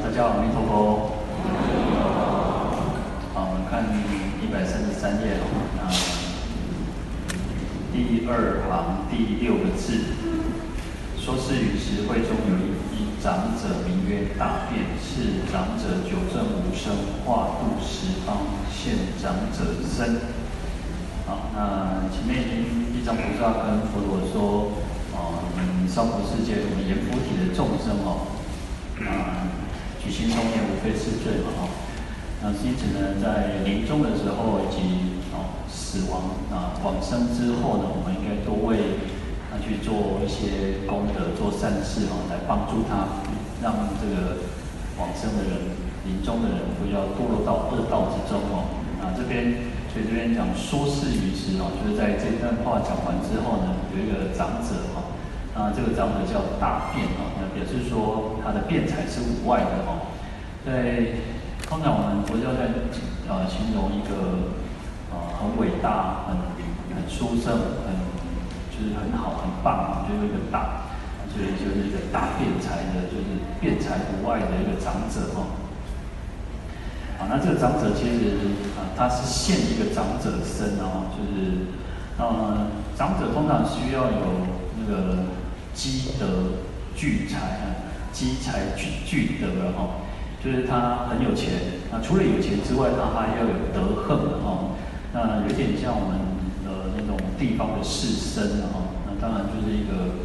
大家好，阿弥陀佛。好，我们看一百三十三页哦，那第二行第六个字，说是与时，会中有一一长者名曰大辩，是长者久证无生，化度十方，现长者身。好，那前面已经地藏菩萨跟佛陀说，哦，我们娑婆世界，我们阎浮提的众生哦。啊，举行重念无非是罪嘛，哦，那因此呢，在临终的时候以及哦死亡啊往生之后呢，我们应该多为他去做一些功德，做善事哦，来帮助他，让这个往生的人、临终的人不要堕落到恶道之中哦。啊，这边所以这边讲说是于时哦，就是在这段话讲完之后呢，有一个长者哈。那，这个长者叫大辩哦，那表示说他的辩才是无外的哦。在通常我们佛教在呃形容一个呃很伟大、很很殊胜、很就是很好、很棒，就是一个大，所以就是一个大辩才的，就是辩才无外的一个长者哦。啊，那这个长者其实啊，他是现一个长者身哦，就是呃长者通常需要有那个。积德聚财啊，积财聚聚德了哈，就是他很有钱，那除了有钱之外，他还要有德行的哈。那有点像我们的那种地方的士绅哈，那当然就是一个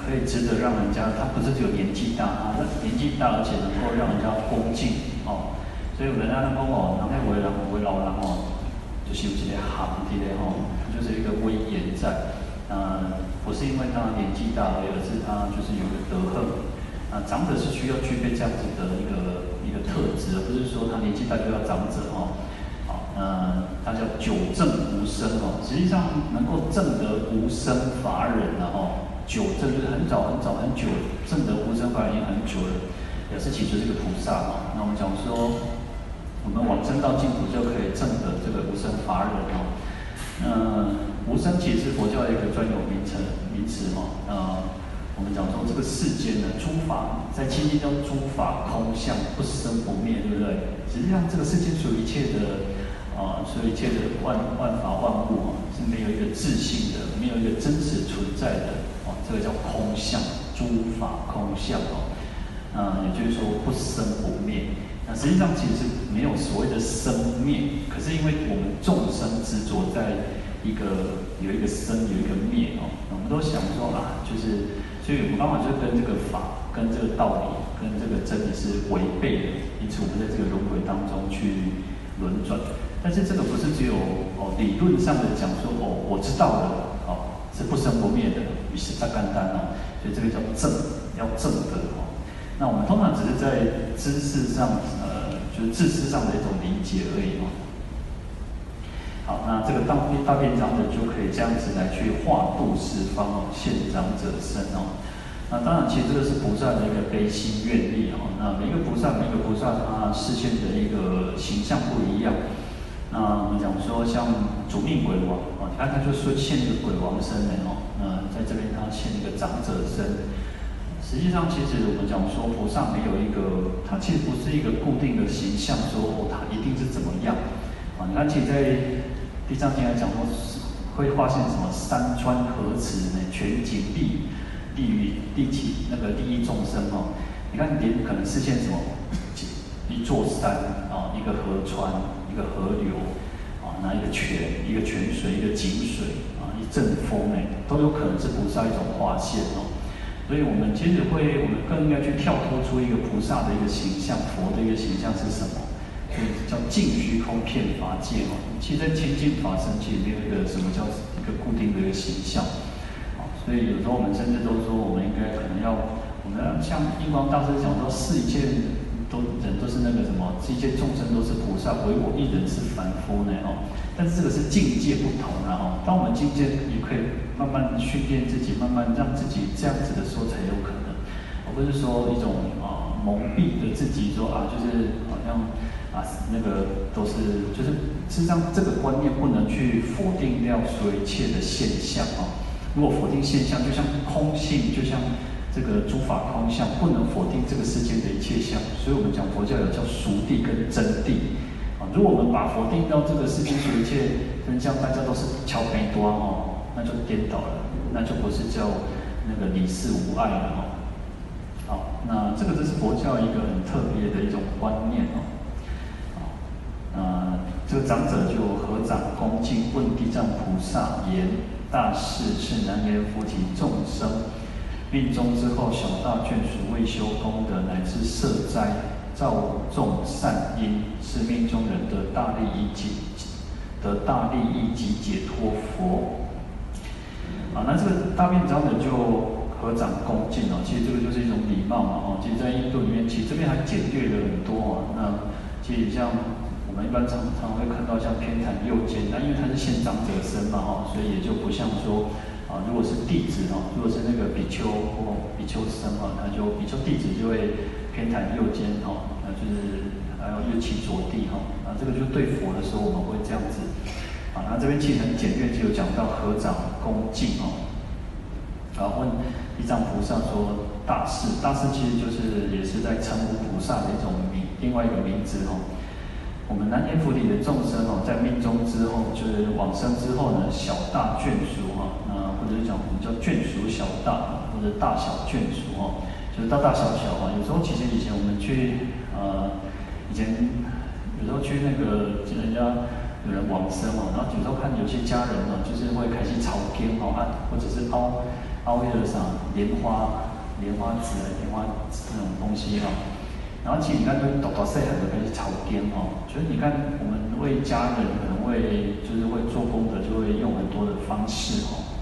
可以值得让人家，他不是只有年纪大啊，他年纪大而且能够让人家恭敬哦。所以人家讲哦，人家为人为老人哦，就是有一个行的嘞吼，就是一个威严在。那，不是因为他年纪大而已，而是他就是有个德行。啊，长者是需要具备这样子的一个一个特质，而不是说他年纪大就要长者哦。好，那他叫久证无生哦，实际上能够证得无生法忍了哦。久证就是很早很早很久证得无生法忍已经很久了，表示其实是个菩萨哦。那我们讲说，我们往生到净土就可以证得这个无生法忍哦。嗯。三其实是佛教的一个专有名称名词哈，呃，我们讲说这个世间呢，诸法在清净中，诸法空相，不生不灭，对不对？实际上这个世间所有一切的，啊、所有一切的万万法万物啊，是没有一个自性的，没有一个真实存在的，啊，这个叫空相，诸法空相哦，啊，也就是说不生不灭。那实际上其实是没有所谓的生灭，可是因为我们众生执着在。一个有一个生，有一个灭哦，我们都想说啊，就是，所以我们刚好就跟这个法、跟这个道理、跟这个真理是违背的，因此我们在这个轮回当中去轮转。但是这个不是只有哦理论上的讲说哦，我知道了哦，是不生不灭的，于是大干单哦，所以这个叫正，要证得哦。那我们通常只是在知识上，呃，就是知识上的一种理解而已哦。好，那这个大大便长者就可以这样子来去化度四方哦，现长者身哦。那当然，其实这个是菩萨的一个悲心愿力哦。那每个菩萨，每个菩萨他示现的一个形象不一样。那我们讲说，像主命鬼王哦，你看他就说现一个鬼王身的哦。那在这边他现一个长者身。实际上，其实我们讲说，菩萨没有一个，他其实不是一个固定的形象，说哦，他一定是怎么样啊？你看，其实在地藏经来讲说，会发现什么山川河池呢？全景地地于利己那个利益众生哦。你看点可能视现什么？一座山啊，一个河川，一个河流啊，那一个泉，一个泉水，一个井水啊，一阵风呢，都有可能是菩萨一种化现哦。所以我们其实会，我们更应该去跳脱出一个菩萨的一个形象，佛的一个形象是什么？叫净虚空遍法界哦，其实在清净法身界没有一个什么叫一个固定的一个形象，啊，所以有时候我们甚至都说，我们应该可能要，我们要像印光大师讲说，世间都人都是那个什么，是一切众生都是菩萨，唯我一人是凡夫呢哦。但是这个是境界不同了哦。当我们境界也可以慢慢训练自己，慢慢让自己这样子的时候才有可能，而不是说一种啊蒙蔽的自己说啊，就是好像。啊，那个都是，就是实际上这个观念不能去否定掉所有一切的现象啊。如果否定现象，就像空性，就像这个诸法空相，不能否定这个世界的一切相。所以我们讲佛教有叫俗谛跟真谛。啊，如果我们把否定到这个世间所有一切真相，大家都是敲边端哦，那就颠倒了，那就不是叫那个离世无碍了哦。那这个就是佛教一个很特别的一种观念哦。啊，这个长者就合掌恭敬问地藏菩萨言：“大士是难言菩提众生，命终之后，小大眷属未修功德，乃至设灾造众善因，是命中人得大利益及得大利益及解脱佛。”啊，那这个大便长者就合掌恭敬哦，其实这个就是一种礼貌嘛哦。其实，在印度里面，其实这边还简略了很多啊。那其实像。我们一般常常会看到像偏袒右肩，那因为他是现长者身嘛哈，所以也就不像说啊，如果是弟子哈，如果是那个比丘或比丘僧哈，他就比丘弟子就会偏袒右肩哈，那就是还要右膝着地哈，啊这个就对佛的时候我们会这样子，啊那这边其实很简略就有讲到合掌恭敬哦，然后问地藏菩萨说，大士，大士其实就是也是在称呼菩萨的一种名，另外一个名字哦。我们南阎浮提的众生哦，在命中之后，就是往生之后呢，小大眷属哈，那或者是讲我们叫眷属小大，或者大小眷属哈，就是大大小小啊。有时候其实以前我们去呃，以前有时候去那个人家有人往生哦，然后有时候看有些家人呢，就是会开始抄经哦，或者是凹凹一个啥莲花莲花纸、莲花这种东西哈。然后其实你看，都抖到细很多开始抄经哦。所以你看，我们为家人可能为就是会做功德，就会用很多的方式哦。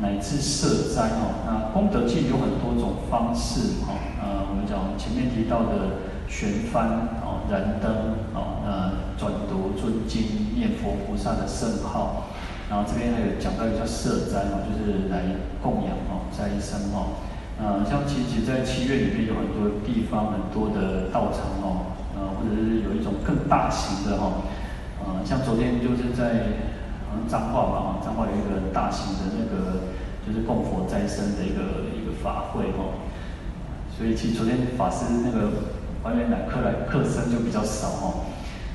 乃至设斋哦，那功德其实有很多种方式哦。呃，我们讲前面提到的悬幡哦、燃灯哦、那转读尊经、念佛菩萨的圣号，然后这边还有讲到一个叫设斋哦，就是来供养哦，斋生哦。呃，像其实，在七月里面有很多地方，很多的道场哦，呃，或者是有一种更大型的哈，呃，像昨天就是在好像彰化吧，彰化有一个大型的那个就是供佛斋生的一个一个法会哈，所以其实昨天法师那个外面来客来客生就比较少哈，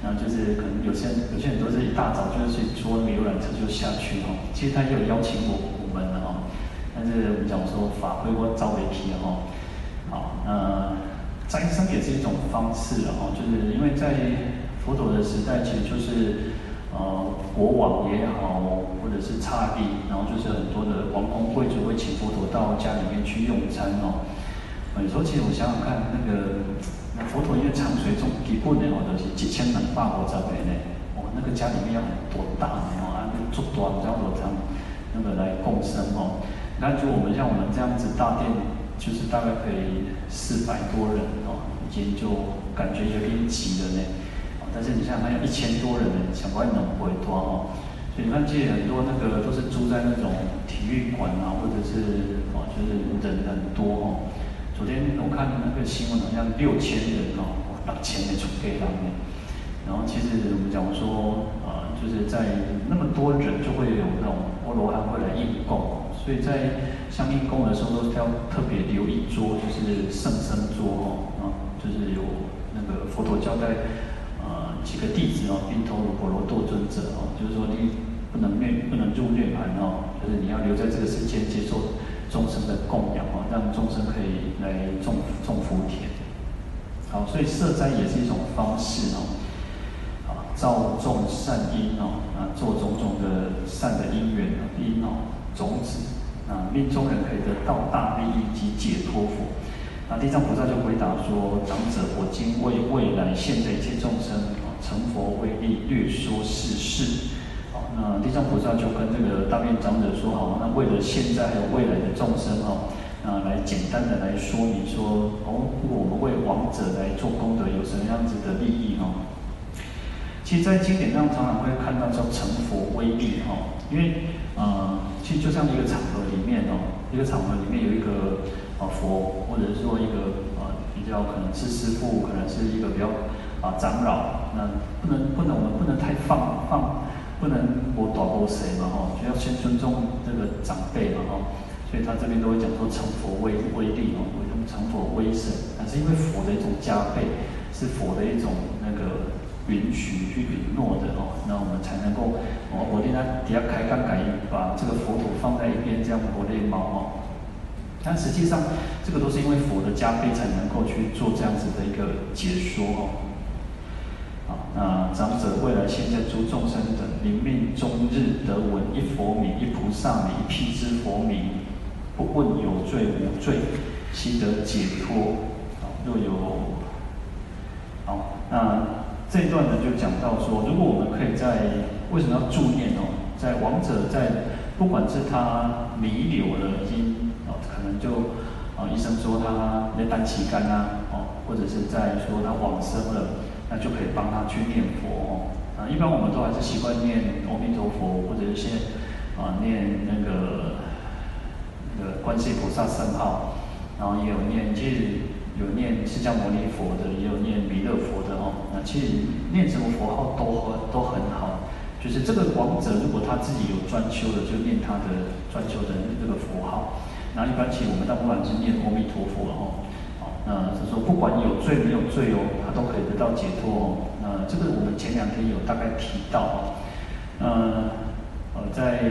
然后就是可能有些人有些人都是一大早就是去坐那个游览车就下去哈，其实他也有邀请我我们的哈。但是我们讲说法会或招为体哈，好，那斋生也是一种方式哈，就是因为在佛陀的时代，其实就是呃国王也好，或者是刹帝，然后就是很多的王公贵族会请佛陀到家里面去用餐哦。有时候其实我想想看，那个佛陀因为长随众基本的哦都是几千人、八百这边呢，哦那个家里面要多大呢？哦，那做多少多长那个来共生哦。那就我们像我们这样子大殿，就是大概可以四百多人哦，已经就感觉有点挤了呢。但是你像还有一千多人呢，想不能回多哦。所以你看，这些很多那个都是住在那种体育馆啊，或者是哦，就是人很多哦。昨天我看那个新闻，好像六千人哦，六千人出给他们。然后其实我们讲说，呃，就是在那么多人，就会有那种阿罗汉会来应供。所以在相应供的时候，都是要特别留一桌，就是圣僧桌哦，啊，就是有那个佛陀交代，呃，几个弟子哦，宾头卢婆罗多尊者哦，就是说你不能灭，不能入涅槃哦，就是你要留在这个世间接受众生的供养哦，让众生可以来种种福田。好，所以设斋也是一种方式哦，啊，造众善因哦，啊，做种种的善的因缘因哦，种子。啊，命中人可以得到大利益及解脱佛。那地藏菩萨就回答说：“长者，我今为未来现在一切众生啊，成佛为利，略说是事。那地藏菩萨就跟这个大便长者说：好，那为了现在还有未来的众生哦，那来简单的来说明说哦，如果我们为亡者来做功德，有什么样子的利益哦？其实，在经典上常常会看到叫成佛威利哦，因为。呃，其实就像一个场合里面哦，一个场合里面有一个呃佛，或者说一个呃比较可能是师父，可能是一个比较啊、长老，那不能不能我们不能太放放，不能我大过谁嘛哈，就要先尊重这个长辈嘛哈。所以他这边都会讲说成佛威威力哦，为什么成佛威神？那是因为佛的一种加被，是佛的一种那个允许去允诺的哦，那我们才能够哦，我令他底下开杠杆，把这个佛土放在一边，这样活练猫哦。但实际上，这个都是因为佛的加被才能够去做这样子的一个解说哦。啊，长者未来现在诸众生等临命终日得闻一佛名、一菩萨名、一辟支佛名。不问有罪无罪，悉得解脱。若有，好，那这一段呢，就讲到说，如果我们可以在为什么要助念哦，在亡者在不管是他弥留了，已经哦，可能就啊医生说他没胆气干啊，哦，或者是在说他往生了，那就可以帮他去念佛哦。啊，一般我们都还是习惯念阿弥陀佛，或者一些啊念那个。那个观世菩萨圣号，然后也有念，其实有念释迦牟尼佛的，也有念弥勒佛的哦。那其实念什么佛号都都很好，就是这个王者如果他自己有专修的，就念他的专修的这个佛号。然后一般其实我们大部分是念阿弥陀佛哦。那就是说不管有罪没有罪哦，他都可以得到解脱哦。那这个我们前两天有大概提到哦。呃，在《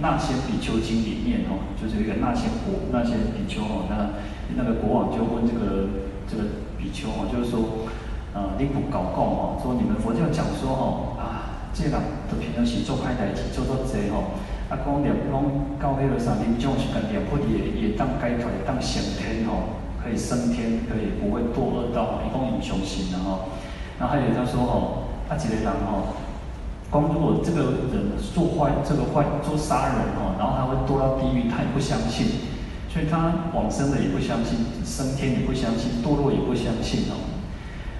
那些比丘经》里面哦，就是一个那些国那些比丘哦，那那个国王就问这个这个比丘哦，就是说，呃，你不搞共哦，说你们佛教讲说哦，啊，这个的平常时做歹代志做做贼哦，啊，讲念讲到迄个啥，你种是个念佛也也当解脱，当升天哦，可以升天，可以不会堕恶道，一共很雄心的哦。然后还有他说哦，啊，这个人哦。光如果这个人做坏，这个坏做杀人哦，然后他会堕到地狱，他也不相信，所以他往生的也不相信，升天也不相信，堕落也不相信哦。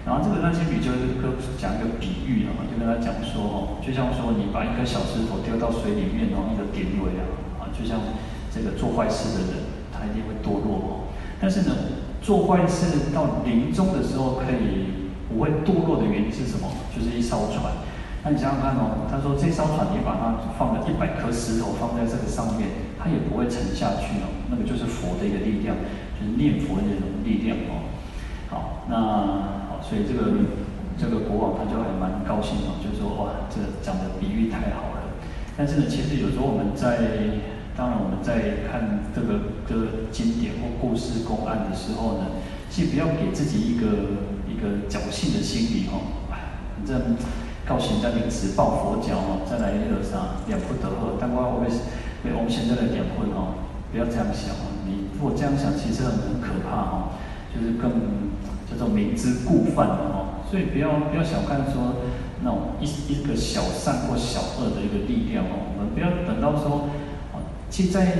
然后这个那些比丘就讲一个比喻哦，就跟他讲说哦，就像说你把一颗小石头丢到水里面哦，一个点位啊，啊，就像这个做坏事的人，他一定会堕落哦。但是呢，做坏事到临终的时候可以不会堕落的原因是什么？就是一艘船。那你想想看哦，他说这艘船你把它放了一百颗石头放在这个上面，它也不会沉下去哦。那个就是佛的一个力量，就是念佛的那种力量哦。好，那好，所以这个这个国王他就还蛮高兴哦，就说哇，这讲的比喻太好了。但是呢，其实有时候我们在，当然我们在看这个这个经典或故事公案的时候呢，其实不要给自己一个一个侥幸的心理哦，反正。告诉在你持抱佛脚哦，再来那个啥两不得二，但我我们为我们现在的两分哦，不要这样想哦。你如果这样想，其实很可怕哦，就是更叫做明知故犯哦。所以不要不要小看说那种一一个小善或小恶的一个力量哦。我们不要等到说，其在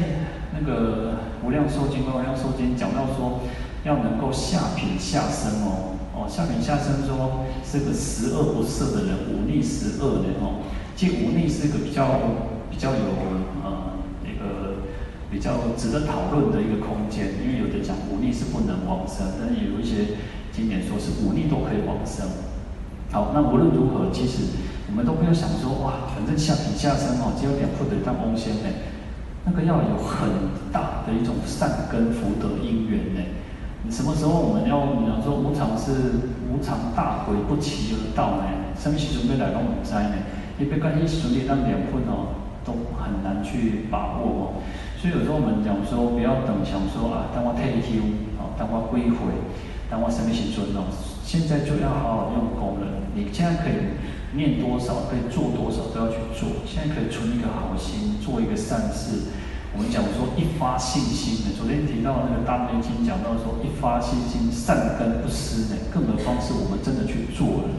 那个无量寿经跟无量寿经讲到说，要能够下品下生哦。哦，下品下生说是个十恶不赦的人，忤逆十恶的哦。即忤逆是一个比较比较有呃一个比较值得讨论的一个空间，因为有的讲忤逆是不能往生，但是有一些经典说是忤逆都可以往生。好，那无论如何，其实我们都不要想说哇，反正下品下生哦，只有两不得当翁仙呢，那个要有很大的一种善根福德因缘呢。你什么时候我们要你要说无常是无常大鬼不期而到呢？什么时准备来帮我们灾呢？你别看一时的那两分哦，都很难去把握哦。所以有时候我们讲说，不要等想说啊，当我退休啊，当我归回，当我什么时阵哦，现在就要好好用功了。你现在可以念多少，可以做多少，都要去做。现在可以存一个好心，做一个善事。我们讲说一发信心的，昨天提到那个大悲经讲到说一发信心，善根不失呢，更何况是我们真的去做了。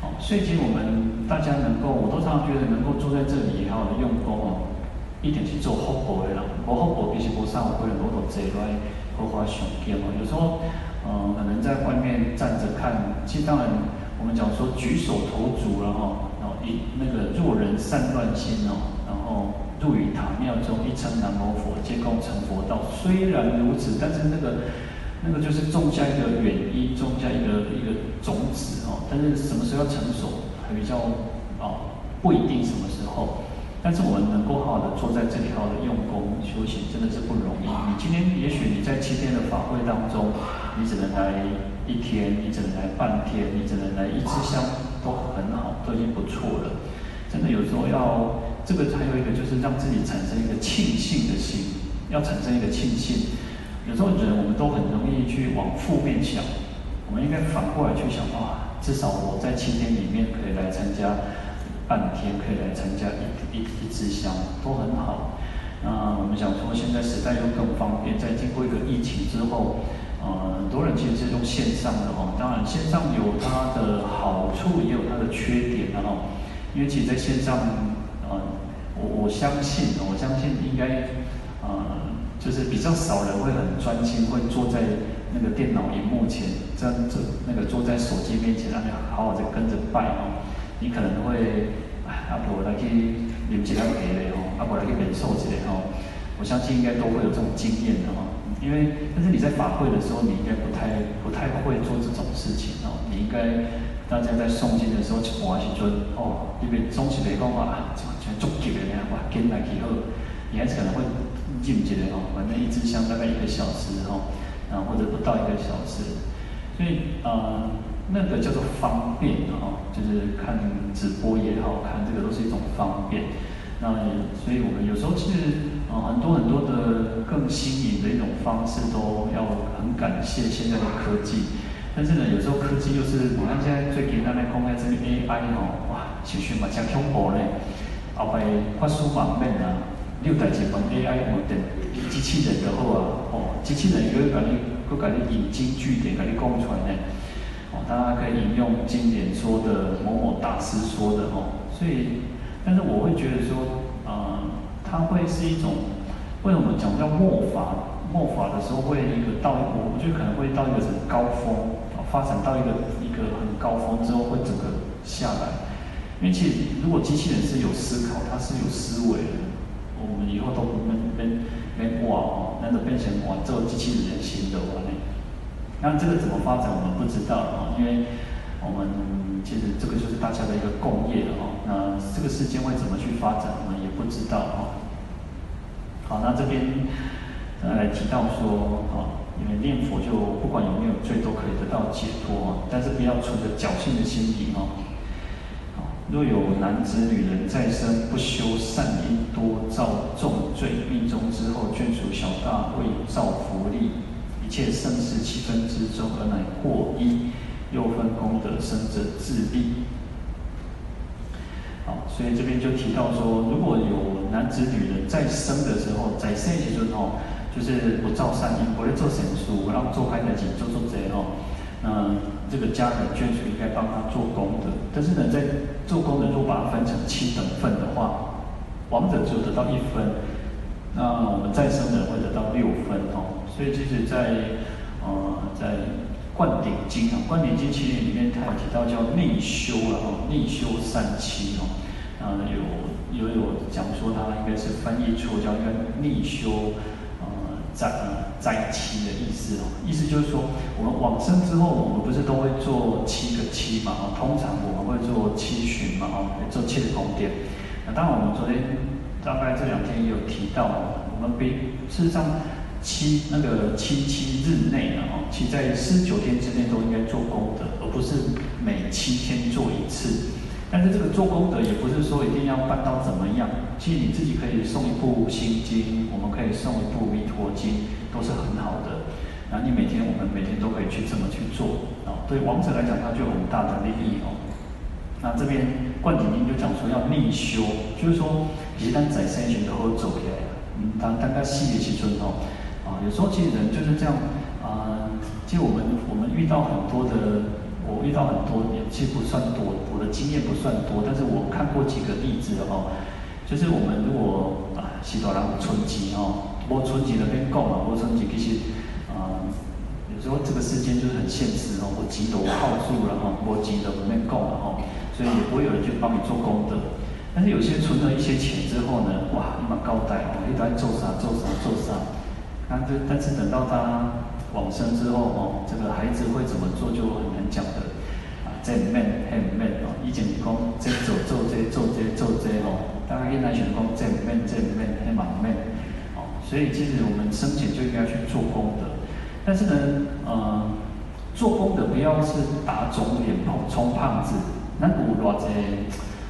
好，所以其实我们大家能够，我都常常觉得能够坐在这里也好的用功哦，一点去做福报的啦，无福报其实无啥有可能攞到这来好好上经哦。有时候，嗯，可能在外面站着看，其实当然我们讲说举手投足了哈，然后一那个弱人散乱心哦，然后。入于塔庙中，一称南无佛，皆共成佛道。虽然如此，但是那个那个就是种下一个原因，种下一个一个种子哦。但是什么时候要成熟，还比较哦不一定什么时候。但是我们能够好好的坐在这里，好好的用功修行，真的是不容易。你今天也许你在七天的法会当中，你只能来一天，你只能来半天，你只能来一支香，都很好，都已经不错了。真的有时候要这个，还有一个就是让自己产生一个庆幸的心，要产生一个庆幸。有时候人我们都很容易去往负面想，我们应该反过来去想啊，至少我在七天里面可以来参加。半天可以来参加一一一支香，都很好。那我们想说，现在时代又更方便，在经过一个疫情之后，呃，很多人其实是用线上的哦。当然，线上有它的好处，也有它的缺点的哦。因为其实在线上，呃，我我相信，我相信应该，呃，就是比较少人会很专心，会坐在那个电脑荧幕前，这样子那个坐在手机面前，让你好好的跟着拜哦。你可能会，阿婆来去饮几两杯嘞哦，阿婆来去免受之类哦，我相信应该都会有这种经验的吼。因为，但是你在法会的时候，你应该不太不太会做这种事情哦。你应该大家在诵经的时候，一般时阵哦，因为总是来讲啊，全足急的呀，哇，紧来去好。你还是可能会饮一下吼，反正一支香大概一个小时吼，然后或者不到一个小时，所以呃。那个叫做方便啊，就是看直播也好看，这个都是一种方便。那所以我们有时候其实啊，很多很多的更新颖的一种方式，都要很感谢现在的科技。但是呢，有时候科技又是，你看现在最近那边公开这个 AI 哦，哇，其实嘛真恐怖嘞，后摆发书网面啊，六代几本 AI 我等机器人的好啊，哦，机器人又会给你，会给你引经据典，给你讲出来呢。哦，大家可以引用经典说的某某大师说的哦，所以，但是我会觉得说，呃，它会是一种，为什么讲叫末法？末法的时候会一个到，我觉得可能会到一个什么高峰，发展到一个一个很高峰之后会整个下来。因为其实如果机器人是有思考，它是有思维的，我们以后都不能变变哇哦，那个变成哇，这个机器人型的哇呢？那这个怎么发展，我们不知道啊，因为我们其实这个就是大家的一个共业了哦。那这个世界会怎么去发展，我们也不知道哦。好，那这边来提到说，哦，因为念佛就不管有没有罪都可以得到解脱哦，但是不要存着侥幸的心理哦。若有男子女人在生不修善因，多造重罪，命中之后眷属小大为造福利。一切盛世七分之中，而乃过一，又分功德生者自利。好，所以这边就提到说，如果有男子女人在生的时候，在生的时候哦，就是不造善因，不会做善事，然后做开的钱，做做贼哦，那这个家人眷属应该帮他做功德。但是呢，在做功德，如果把它分成七等份的话，王者只有得到一分，那我们再生的人会得到六分哦。所以，其实在，呃，在《灌顶经》啊，《灌顶经》其实里面，它有提到叫内修了哦，内修三七哦，啊，有有有讲说它应该是翻译错，叫一个内修，呃，灾灾七的意思哦，意思就是说，我们往生之后，我们不是都会做七个七嘛？哦，通常我们会做七旬嘛？哦，做七的宫殿。那当然，我们昨天大概这两天也有提到，我们比事实上。七那个七七日内呢，哦，其在四十九天之内都应该做功德，而不是每七天做一次。但是这个做功德也不是说一定要办到怎么样，其实你自己可以送一部心经，可以诵一部弥陀经，都是很好的。那你每天我们每天都可以去这么去做，哦，对王者来讲，他就有很大的利益哦。那这边冠顶经就讲说要逆修，就是说，其实当在生前都好走起来，嗯，当当个细的时阵哦。啊，有时候其实人就是这样啊。其实我们我们遇到很多的，我遇到很多，也其实不算多，我的经验不算多，但是我看过几个例子哦。就是我们如果，许多人存钱哦，无存钱的边讲嘛，无存钱其实啊，有时候这个世间就是很现实哦，我急得我耗住了哈，我急得边讲了哈，所以也不会有人去帮你做功德。但是有些存了一些钱之后呢，哇，你蛮高带哦，你都在做啥做啥做啥。但是，但是等到他往生之后哦，这个孩子会怎么做就很难讲的啊。这 man 很 man 哦，以前你讲这做做这做这做这哦，大家应该选功正面正面黑满面，哦，所以其实我们生前就应该去做功德，但是呢，呃，做功德不要是打肿脸充胖子，那古多者，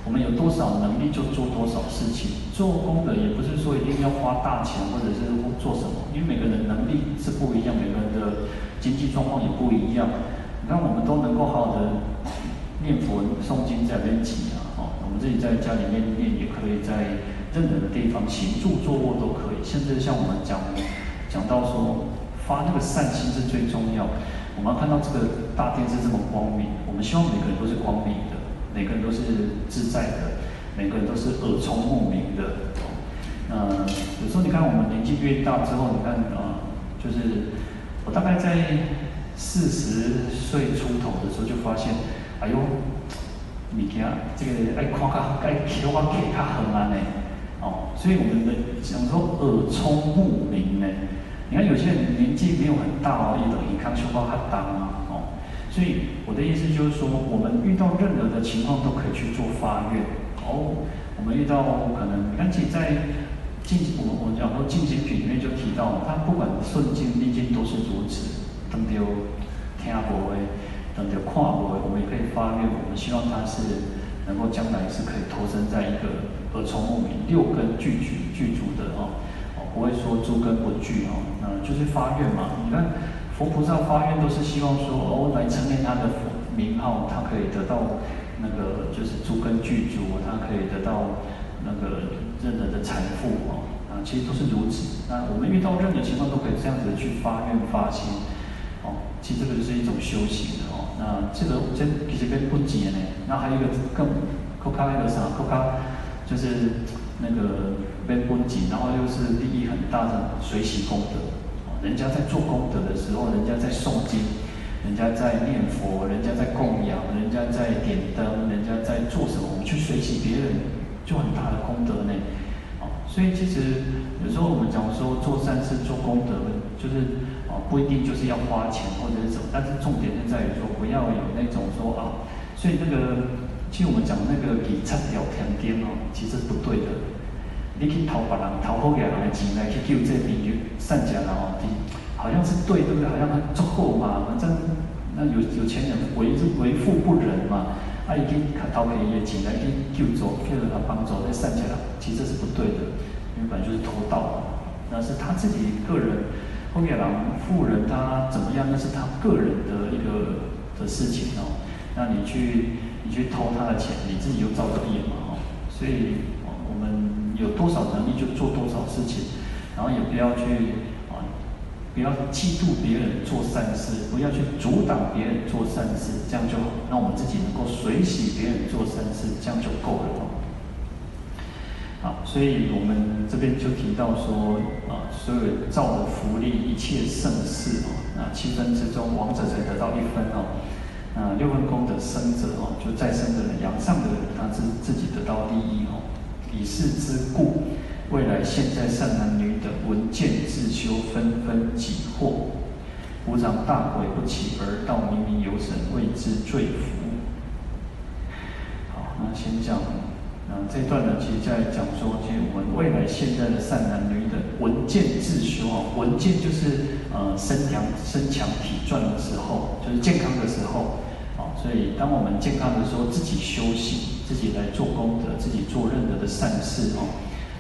我们有多少能力就做多少事情。做功德也不是说一定要花大钱或者是做什么，因为每个人能力是不一样，每个人的经济状况也不一样。你看我们都能够好好的念佛诵经在边起啊。我们自己在家里面念，也可以在任何的地方行住坐卧都可以。甚至像我们讲讲到说，发那个善心是最重要。我们看到这个大殿是这么光明，我们希望每个人都是光明的，每个人都是自在的，每个人都是耳聪目明的。那，有时候你看我们年纪越大之后，你看啊，就是我大概在四十岁出头的时候就发现，哎呦。物件，这个爱看较爱听我听较远安呢，哦，所以我们的讲说耳聪目明呢。你看有些人年纪没有很大哦，也等于看书包很大啊，哦，所以我的意思就是说，我们遇到任何的情况都可以去做发愿。哦，我们遇到可能，你看其实在进我我讲说进行品里面就提到，他不管顺境逆境都是如此，都没有听无诶。等着跨国，我们也可以发愿，我们希望他是能够将来是可以投身在一个耳聪目明、六根具足具足的哦，哦，不会说诸根不具哦，那就是发愿嘛。你看佛菩萨发愿都是希望说哦，来称念他的名号，他可以得到那个就是诸根具足，他可以得到那个任何的财富哦，啊，其实都是如此。那我们遇到任何情况都可以这样子去发愿发心，其实这个就是一种修行的哦。那这个这其实跟不解呢，那还有一个更更卡那个啥，更卡就是那个跟不解，然后又是利益很大的随喜功德。人家在做功德的时候，人家在诵经，人家在念佛，人家在供养，人家在点灯，人家在做什么，我们去随喜别人，就很大的功德呢。哦，所以其实有时候我们讲说做善事、做功德，就是。不一定就是要花钱或者是什么，但是重点就在于说不要有那种说啊，所以那个，其实我们讲那个以七条天经哦，其实不对的。你去讨别人讨好别人的钱来去救这边就善假了哦，好像是对，对不对？好像很足够嘛，反正那有有钱人为为富不仁嘛，啊，已经讨别人的钱来去救助，去了他帮助那善假了，其实是不对的，因为本来就是偷盗，那是他自己个人。后面郎富人他怎么样？那是他个人的一个的事情哦。那你去你去偷他的钱，你自己又造的业嘛哦。所以我们有多少能力就做多少事情，然后也不要去啊，不要嫉妒别人做善事，不要去阻挡别人做善事，这样就好。那我们自己能够随喜别人做善事，这样就够了。好，所以我们这边就提到说，啊，所有造的福利，一切胜事哦，那七分之中，王者才得到一分哦，那六分功德生者哦，就再生的人，阳上的人，他自自己得到利益哦。以是之故，未来现在善男女等闻见自修，纷纷己获，无常大悔不起，而道冥冥有神为之罪福。好，那先讲。啊，这段呢，其实在讲说，其实我们未来现在的善男女等闻见自修啊，闻见就是呃身强身强体壮的时候，就是健康的时候，啊，所以当我们健康的时候，自己修行，自己来做功德，自己做任何的善事哦，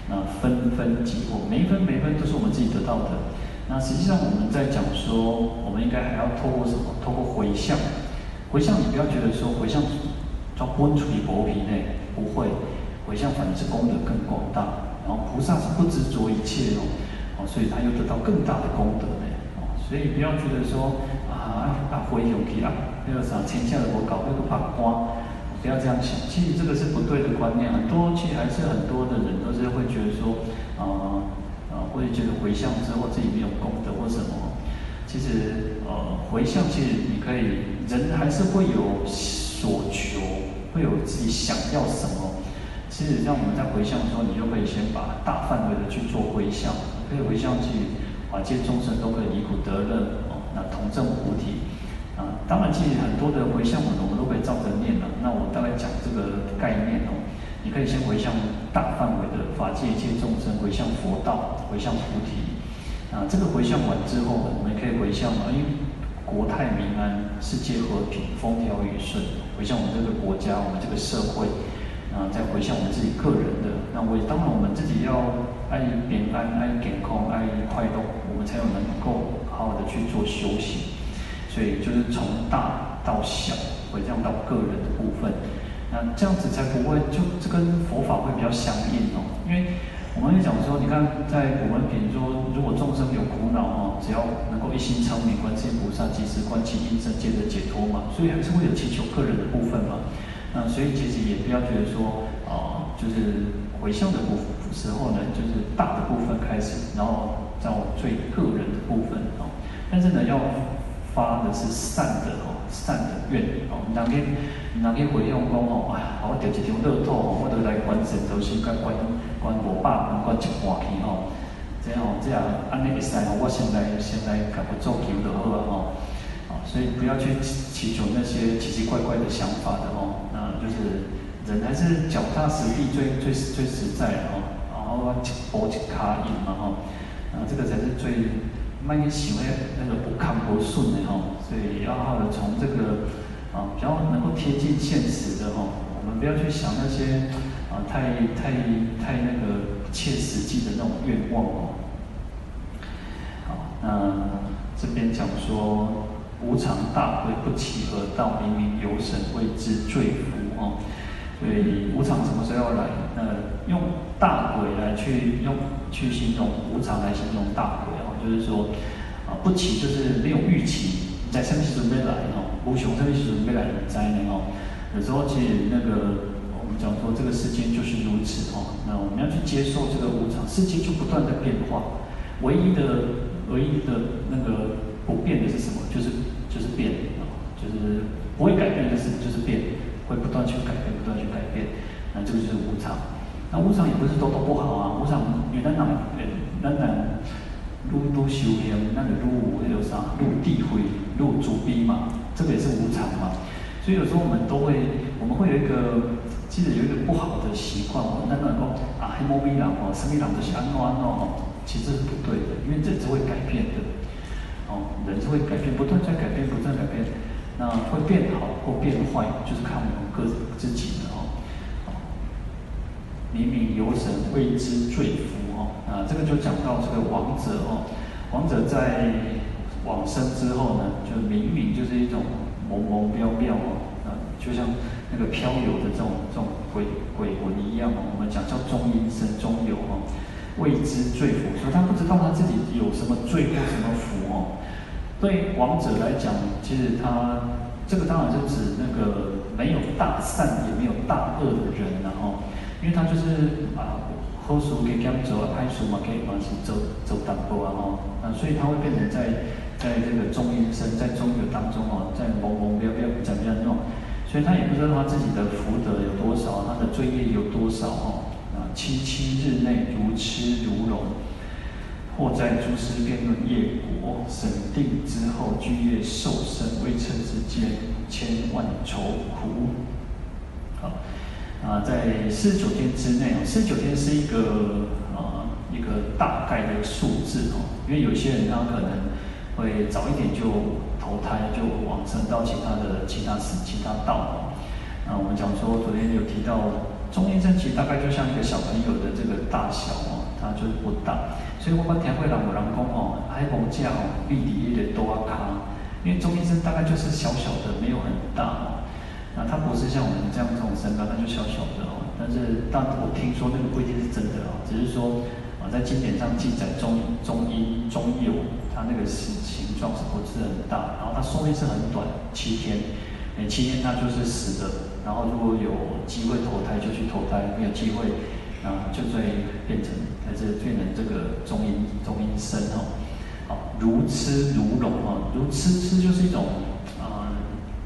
那纷纷己获，每一分每一分都是我们自己得到的。那实际上我们在讲说，我们应该还要透过什么？透过回向，回向你不要觉得说回向叫温水薄皮内，不会。回向反而是功德更广大，然后菩萨是不执着一切哦，哦，所以他又得到更大的功德呢，哦，所以不要觉得说啊啊回有气啊，那个啥天下的我搞那个八卦，不要这样想，其实这个是不对的观念，很多其实还是很多的人都是会觉得说啊啊，会觉得回向之后自己没有功德或什么，其实呃回向其实你可以，人还是会有所求，会有自己想要什么。其实，像我们在回向的时候，你就可以先把大范围的去做回向，可以回向去法界众生都可以离苦得乐哦，那同证菩提啊。当然，其实很多的回向文我们都可以照着念了。那我大概讲这个概念哦，你可以先回向大范围的法界一切众生，回向佛道，回向菩提。啊，这个回向完之后，我们可以回向嘛，因为国泰民安，世界和平，风调雨顺，回向我们这个国家，我们这个社会，啊，再回向我们自己个人的。那我当然我们自己要爱平安、爱健康、爱快乐，我们才有能够好好的去做修行。所以就是从大到小，回向到个人的部分。那这样子才不会，就这跟佛法会比较相应哦。因为我们会讲说，你看在古文品说，如果众生有苦恼哦，只要能够一心称名观世音菩萨，即时观其应生，皆得解脱嘛。所以还是会有祈求个人的部分嘛。那所以其实也不要觉得说，啊，就是回向的部分时候呢，就是大的部分开始，然后到最个人的部分哦。但是呢，要发的是善的哦。善的愿哦，人家人家回向讲哦，哎呀，我得一张乐透哦，我得来关神州时间关关五百万关一半去哦，这样这样安尼会使哦，我先来先来甲佛做球就好啊吼，啊，所以不要去祈求那些奇奇怪怪的想法的哦，就是人还是脚踏实地最最最实在的哦，然后一步一脚印嘛吼，啊，这个才是最。万一想要那个不康不顺的哈，所以要好的从这个啊比较能够贴近现实的哈，我们不要去想那些啊太太太那个不切实际的那种愿望哦。好，那这边讲说无常大会不期而到，明明有神谓之罪福哦。所以无常什么时候要来？那用大鬼来去用去形容无常来形容大鬼哦。就是说，啊，不期就是没有预期，在什么时准备来哦，无穷什么时准备来的灾难哦。有时候其实那个我们讲说这个世间就是如此哦，那我们要去接受这个无常，世界就不断的变化，唯一的唯一的那个不变的是什么？就是就是变啊，就是不会改变的是就是变，会不断去改变，不断去改变，那这个就是无常。那无常也不是都都不好啊，无常有的人当然。愈愈修行，那个愈那个啥，愈智慧，愈慈悲嘛，这个也是无常嘛。所以有时候我们都会，我们会有一个，其实有一个不好的习惯哦，那个讲啊，黑猫咪人哦，什么人都是安怎安怎哦，其实是不对的，因为这只会改变的。哦，人是会改变，不断在改变，不断改变，那会变好或变坏，就是看我们各自己的哦。明明有神为之罪福哦。啊，这个就讲到这个王者哦，王者在往生之后呢，就明明就是一种朦朦胧胧哦，啊，就像那个飘游的这种这种鬼鬼魂一样哦。我们讲叫中阴身中有哦，谓之罪福，所以他不知道他自己有什么罪或什么福哦。对王者来讲，其实他这个当然是指那个没有大善也没有大恶的人然后，因为他就是啊。好事可以这样做，坏事嘛可以嘛是做做淡薄啊吼，啊所以他会变成在在这个中阴身，在中有当中哦，在朦胧胧胧怎么样弄，所以他也不知道他自己的福德有多少，他的罪业有多少哦，啊七七日内如痴如聋，或在诸师辩论业果审定之后，具业受身未测之间，千万愁苦，好。啊，在四十九天之内哦，四十九天是一个啊一个大概的数字哦，因为有些人他可能会早一点就投胎，就往生到其他的其他寺、其他道哦。那我们讲说，昨天有提到中阴身其实大概就像一个小朋友的这个大小哦，它就是不大。所以我们天会让我人讲哦，海公家哦，立地的多啊卡，因为中阴身大概就是小小的，没有很大。那它不是像我们这样这种身高，他就小小的哦。但是，但我听说那个不一定是真的哦，只是说啊，在经典上记载中中医中有，它那个形形状是不是很大？然后它寿命是很短，七天，每七天它就是死的。然后如果有机会投胎就去投胎，没有机会啊，就会变成还是最能这个中阴中阴身哦。好，如痴如聋啊，如痴痴就是一种啊，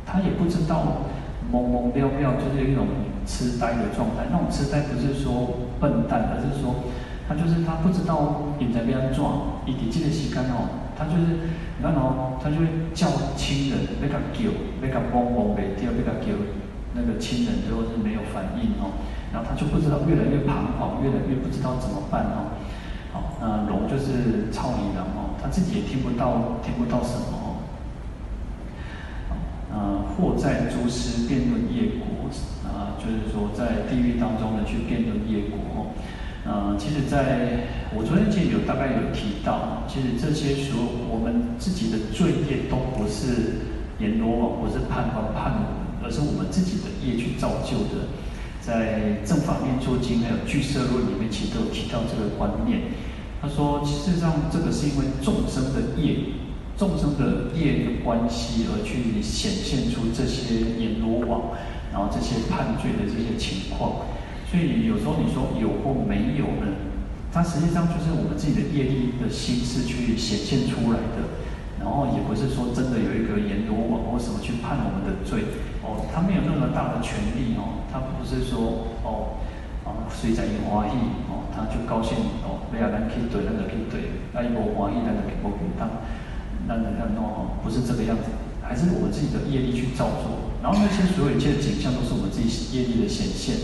他也不知道。懵懵妙妙，就是一种痴呆的状态。那种痴呆不是说笨蛋，而是说他就是他不知道应该怎样做。一提这个时间哦，他就是你看哦，他就会叫亲人，要甲叫，要甲懵懵袂掉，要甲叫，那个亲人最后是没有反应哦，然后他就不知道越来越彷徨，越来越不知道怎么办哦。好，那龙就是草泥人哦，他自己也听不到，听不到什么哦。呃，或在诸师辩论业果，啊、就是说在地狱当中呢去辩论业果哦。呃，其实在我昨天记得有大概有提到，其实这些时候我们自己的罪业都不是阎罗王，不是判官判我们，而是我们自己的业去造就的。在《正法念处经》还有《俱舍论》里面，其实都有提到这个观念。他说，事实上这个是因为众生的业。众生的业的关系而去显现出这些阎罗王，然后这些判罪的这些情况，所以有时候你说有或没有呢？它实际上就是我们自己的业力的心思去显现出来的，然后也不是说真的有一个阎罗王或什么去判我们的罪他没有那么大的权力哦，他不是说哦啊谁在有欢喜哦，他就高兴哦，不要咱去对，咱就去怼，那一无欢喜，咱就给无给当。那那那哦，不是这个样子，还是我们自己的业力去造作，然后那些所有一切的景象都是我们自己业力的显现。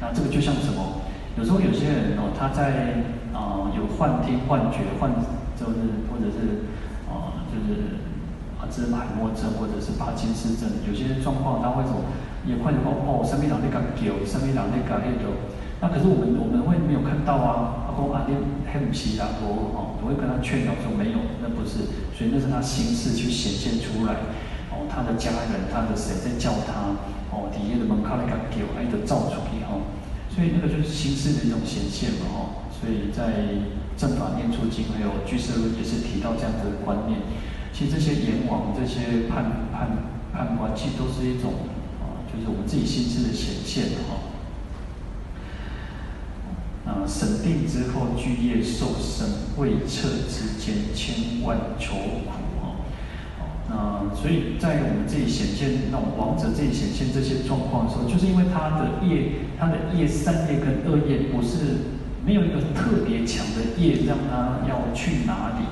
那这个就像什么？有时候有些人哦，他在啊、有幻听、幻觉、幻就是或者是啊、就是阿兹海默症或者是帕金斯症，有些状况他会什么？也幻觉哦，身边人那个狗，身边人那个那个。那可是我们我们会没有看到啊，阿公阿爹黑姆西拉多哦，我会跟他劝导说没有，那不是，所以那是他心事去显现出来哦，他的家人，他的谁在叫他哦，底下的门靠那个给爱的造出来哦，所以那个就是心事的一种显现嘛哦，所以在正法念处经还有居士也是提到这样子的观念，其实这些阎王这些判判判官其实都是一种啊，就是我们自己心事的显现哈。啊，审定之后，具业受生，未测之间，千万愁苦哦。那所以在我们自己显现，那种王者自己显现这些状况的时候，就是因为他的业，他的业善业跟恶业不是没有一个特别强的业让他要去哪里，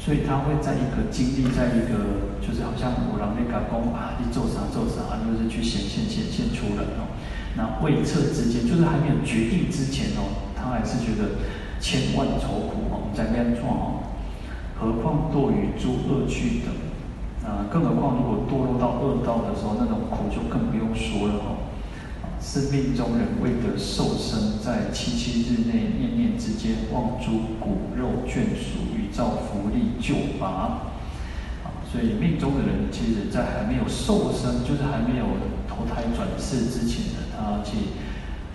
所以他会在一个经历，在一个就是好像五郎那个功啊，你做啥做啥，就是去显现显现出来哦。那未测之间，就是还没有决定之前哦。他还是觉得千万愁苦哦，在边创哦，何况堕于诸恶趣等，啊，更何况如果堕落到恶道的时候，那种苦就更不用说了哦。生命中人为得受生，在七七日内念念之间，望诸骨肉眷属，造福利救拔。所以命中的人，其实在还没有受生，就是还没有投胎转世之前呢，他去。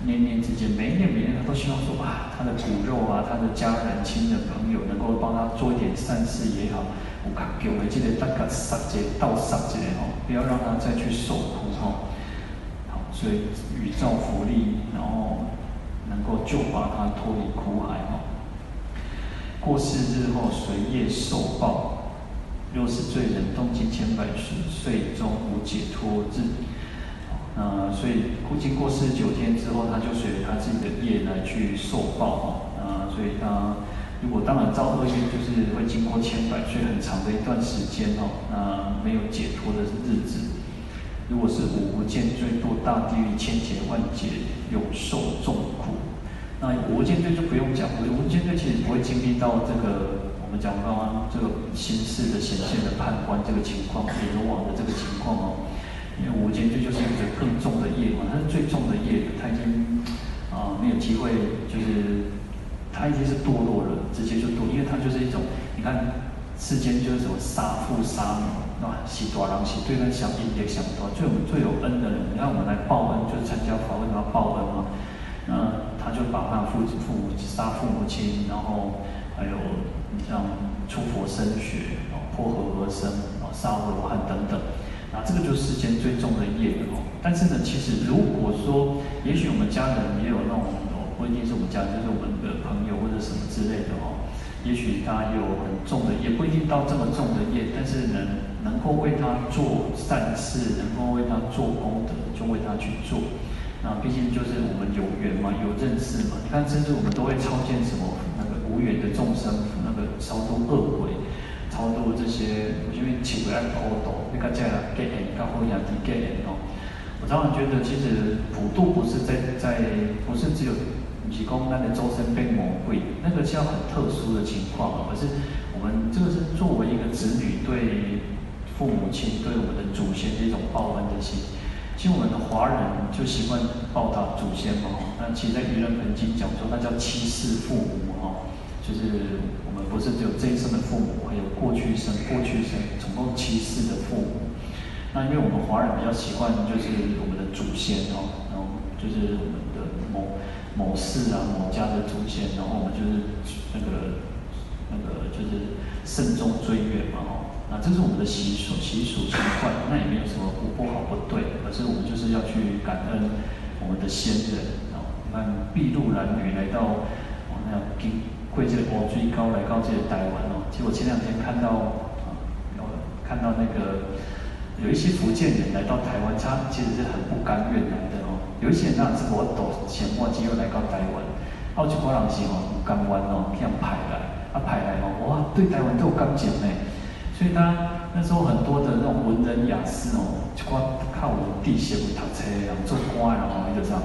念念之间，每一年每一念，他都希望说啊，他的骨肉啊，他的家人、亲人、朋友，能够帮他做一点善事也好，我看给我们记得大概杀劫到杀劫哦，不要让他再去受苦哦。好，所以宇宙福利，然后能够救拔他脱离苦海哦。过世日后随业受报，若是罪人，动经千百岁，岁终无解脱日。呃，所以经过四十九天之后，他就随着他自己的业来去受报哦。呃，所以他如果当然造恶业，就是会经过千百岁很长的一段时间哦，那没有解脱的日子。如果是无无间罪堕大地狱千劫万劫，有受重苦。那无间罪就不用讲，无间罪其实不会经历到这个我们讲刚刚这个心事的显现的判官这个情况，阎罗王的这个情况哦。因为无间罪就是一个更重的业嘛，它是最重的业，他已经啊、呃、没有机会，就是他已经是堕落了，直接就堕，因为他就是一种，你看世间就是什么杀父杀母，啊，喜多郎喜对他想应也想多，最有最有恩的人，你看我们来报恩，就是参加法会然后报恩嘛，那他就把他父父母杀父母亲，然后还有你像出佛身血，啊，破和合僧，啊，杀罗汉等等。那，这个就是世间最重的业哦。但是呢，其实如果说，也许我们家人也有那种哦，不一定是我们家人，就是我们的朋友或者什么之类的哦。也许他有很重的业，不一定到这么重的业，但是能能够为他做善事，能够为他做功德，就为他去做。那毕竟就是我们有缘嘛，有认识嘛。你看，甚至我们都会超荐什么那个无缘的众生，那个超度恶鬼。超度这些，因为起不来高度，你看这样结缘，较好也提结缘哦。我常常觉得，其实普渡不是在在，不是只有提供那个周身被魔鬼，那个叫很特殊的情况，而是我们这个是作为一个子女对父母亲、对我们的祖先的一种报恩的心。其实我们的华人就习惯报答祖先嘛，那其实在《愚人盆经》讲说，那叫七世父母哈，就是我们不是只有这一生的父母，还有过去生、过去生，总共七世的父母。那因为我们华人比较习惯，就是我们的祖先哦，然后就是我们的某某氏啊、某家的祖先，然后我们就是那个那个就是慎重追远嘛哦。那这是我们的习俗、习俗习惯，那也没有什么不不好不对，而是我们就是要去感恩我们的先人哦。那，筚路蓝缕来到哦那样经过这个乌水沟来到这个台湾哦。其实我前两天看到啊，有看到那个。有一些福建人来到台湾，他其实是很不甘愿来的哦。有一些人是我懂钱货机又来到台湾，澳洲可能是哦，甘湾哦，这样派来，啊派来哦，哇，对台湾都有感情呢。所以他那时候很多的那种文人雅士哦，就靠靠我地协会读册，然后做官，然后那个啥，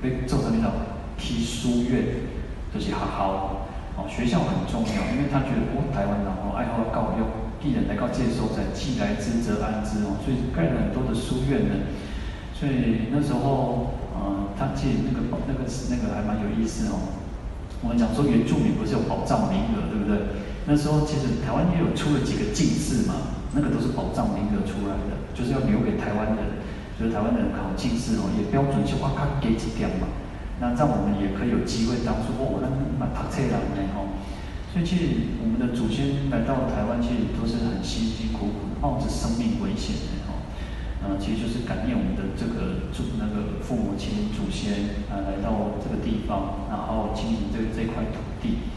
被做成那种批书院，就是好好哦，学校很重要，因为他觉得哦，台湾人哦爱好教育。艺人来到接收，在既来之则安之哦，所以盖了很多的书院呢。所以那时候，呃，他借那个那个那个还蛮有意思哦。我们讲说原住民不是有保障名额，对不对？那时候其实台湾也有出了几个进士嘛，那个都是保障名额出来的，就是要留给台湾人，就是台湾人考进士哦，也标准就哇卡给几点嘛，那让我们也可以有机会当初哦，那蛮读册人呢哦。所以其实我们的祖先来到台湾，其实都是很辛辛苦苦，冒着生命危险的哦。嗯，其实就是感念我们的这个祖那个父母亲祖先啊，来到这个地方，然后经营这这块土地，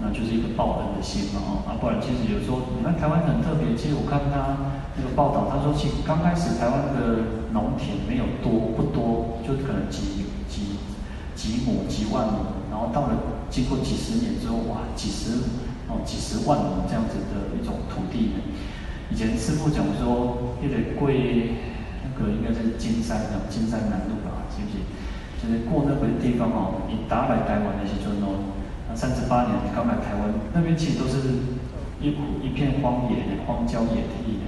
那就是一个报恩的心嘛哦。啊，不然其实有时候你看台湾很特别，其实我看他那个报道，他说其实刚开始台湾的农田没有多不多，就可能几几几亩几万亩。然后到了经过几十年之后，哇，几十哦几十万亩这样子的一种土地呢。以前师傅讲说，那个过那个应该是金山的金山南路吧，是不是？就是过那个地方哦，你打来台湾的时候哦，三十八年刚来台湾，那边其实都是一一片荒野荒郊野地的。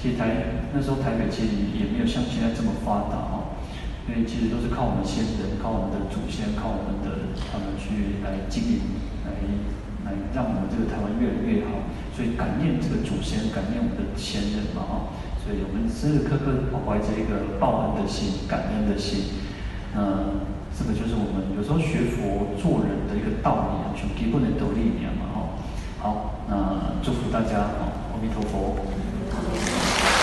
其实台那时候台北其实也没有像现在这么发达哦。因为其实都是靠我们先人，靠我们的祖先，靠我们的他们去来经营，来来让我们这个台湾越来越好。所以感念这个祖先，感念我们的先人嘛，哈。所以我们时时刻刻怀着一个报恩的心、感恩的心。嗯，这个就是我们有时候学佛做人的一个道理啊，就基本的道理嘛，哈。好，那祝福大家，阿弥陀佛。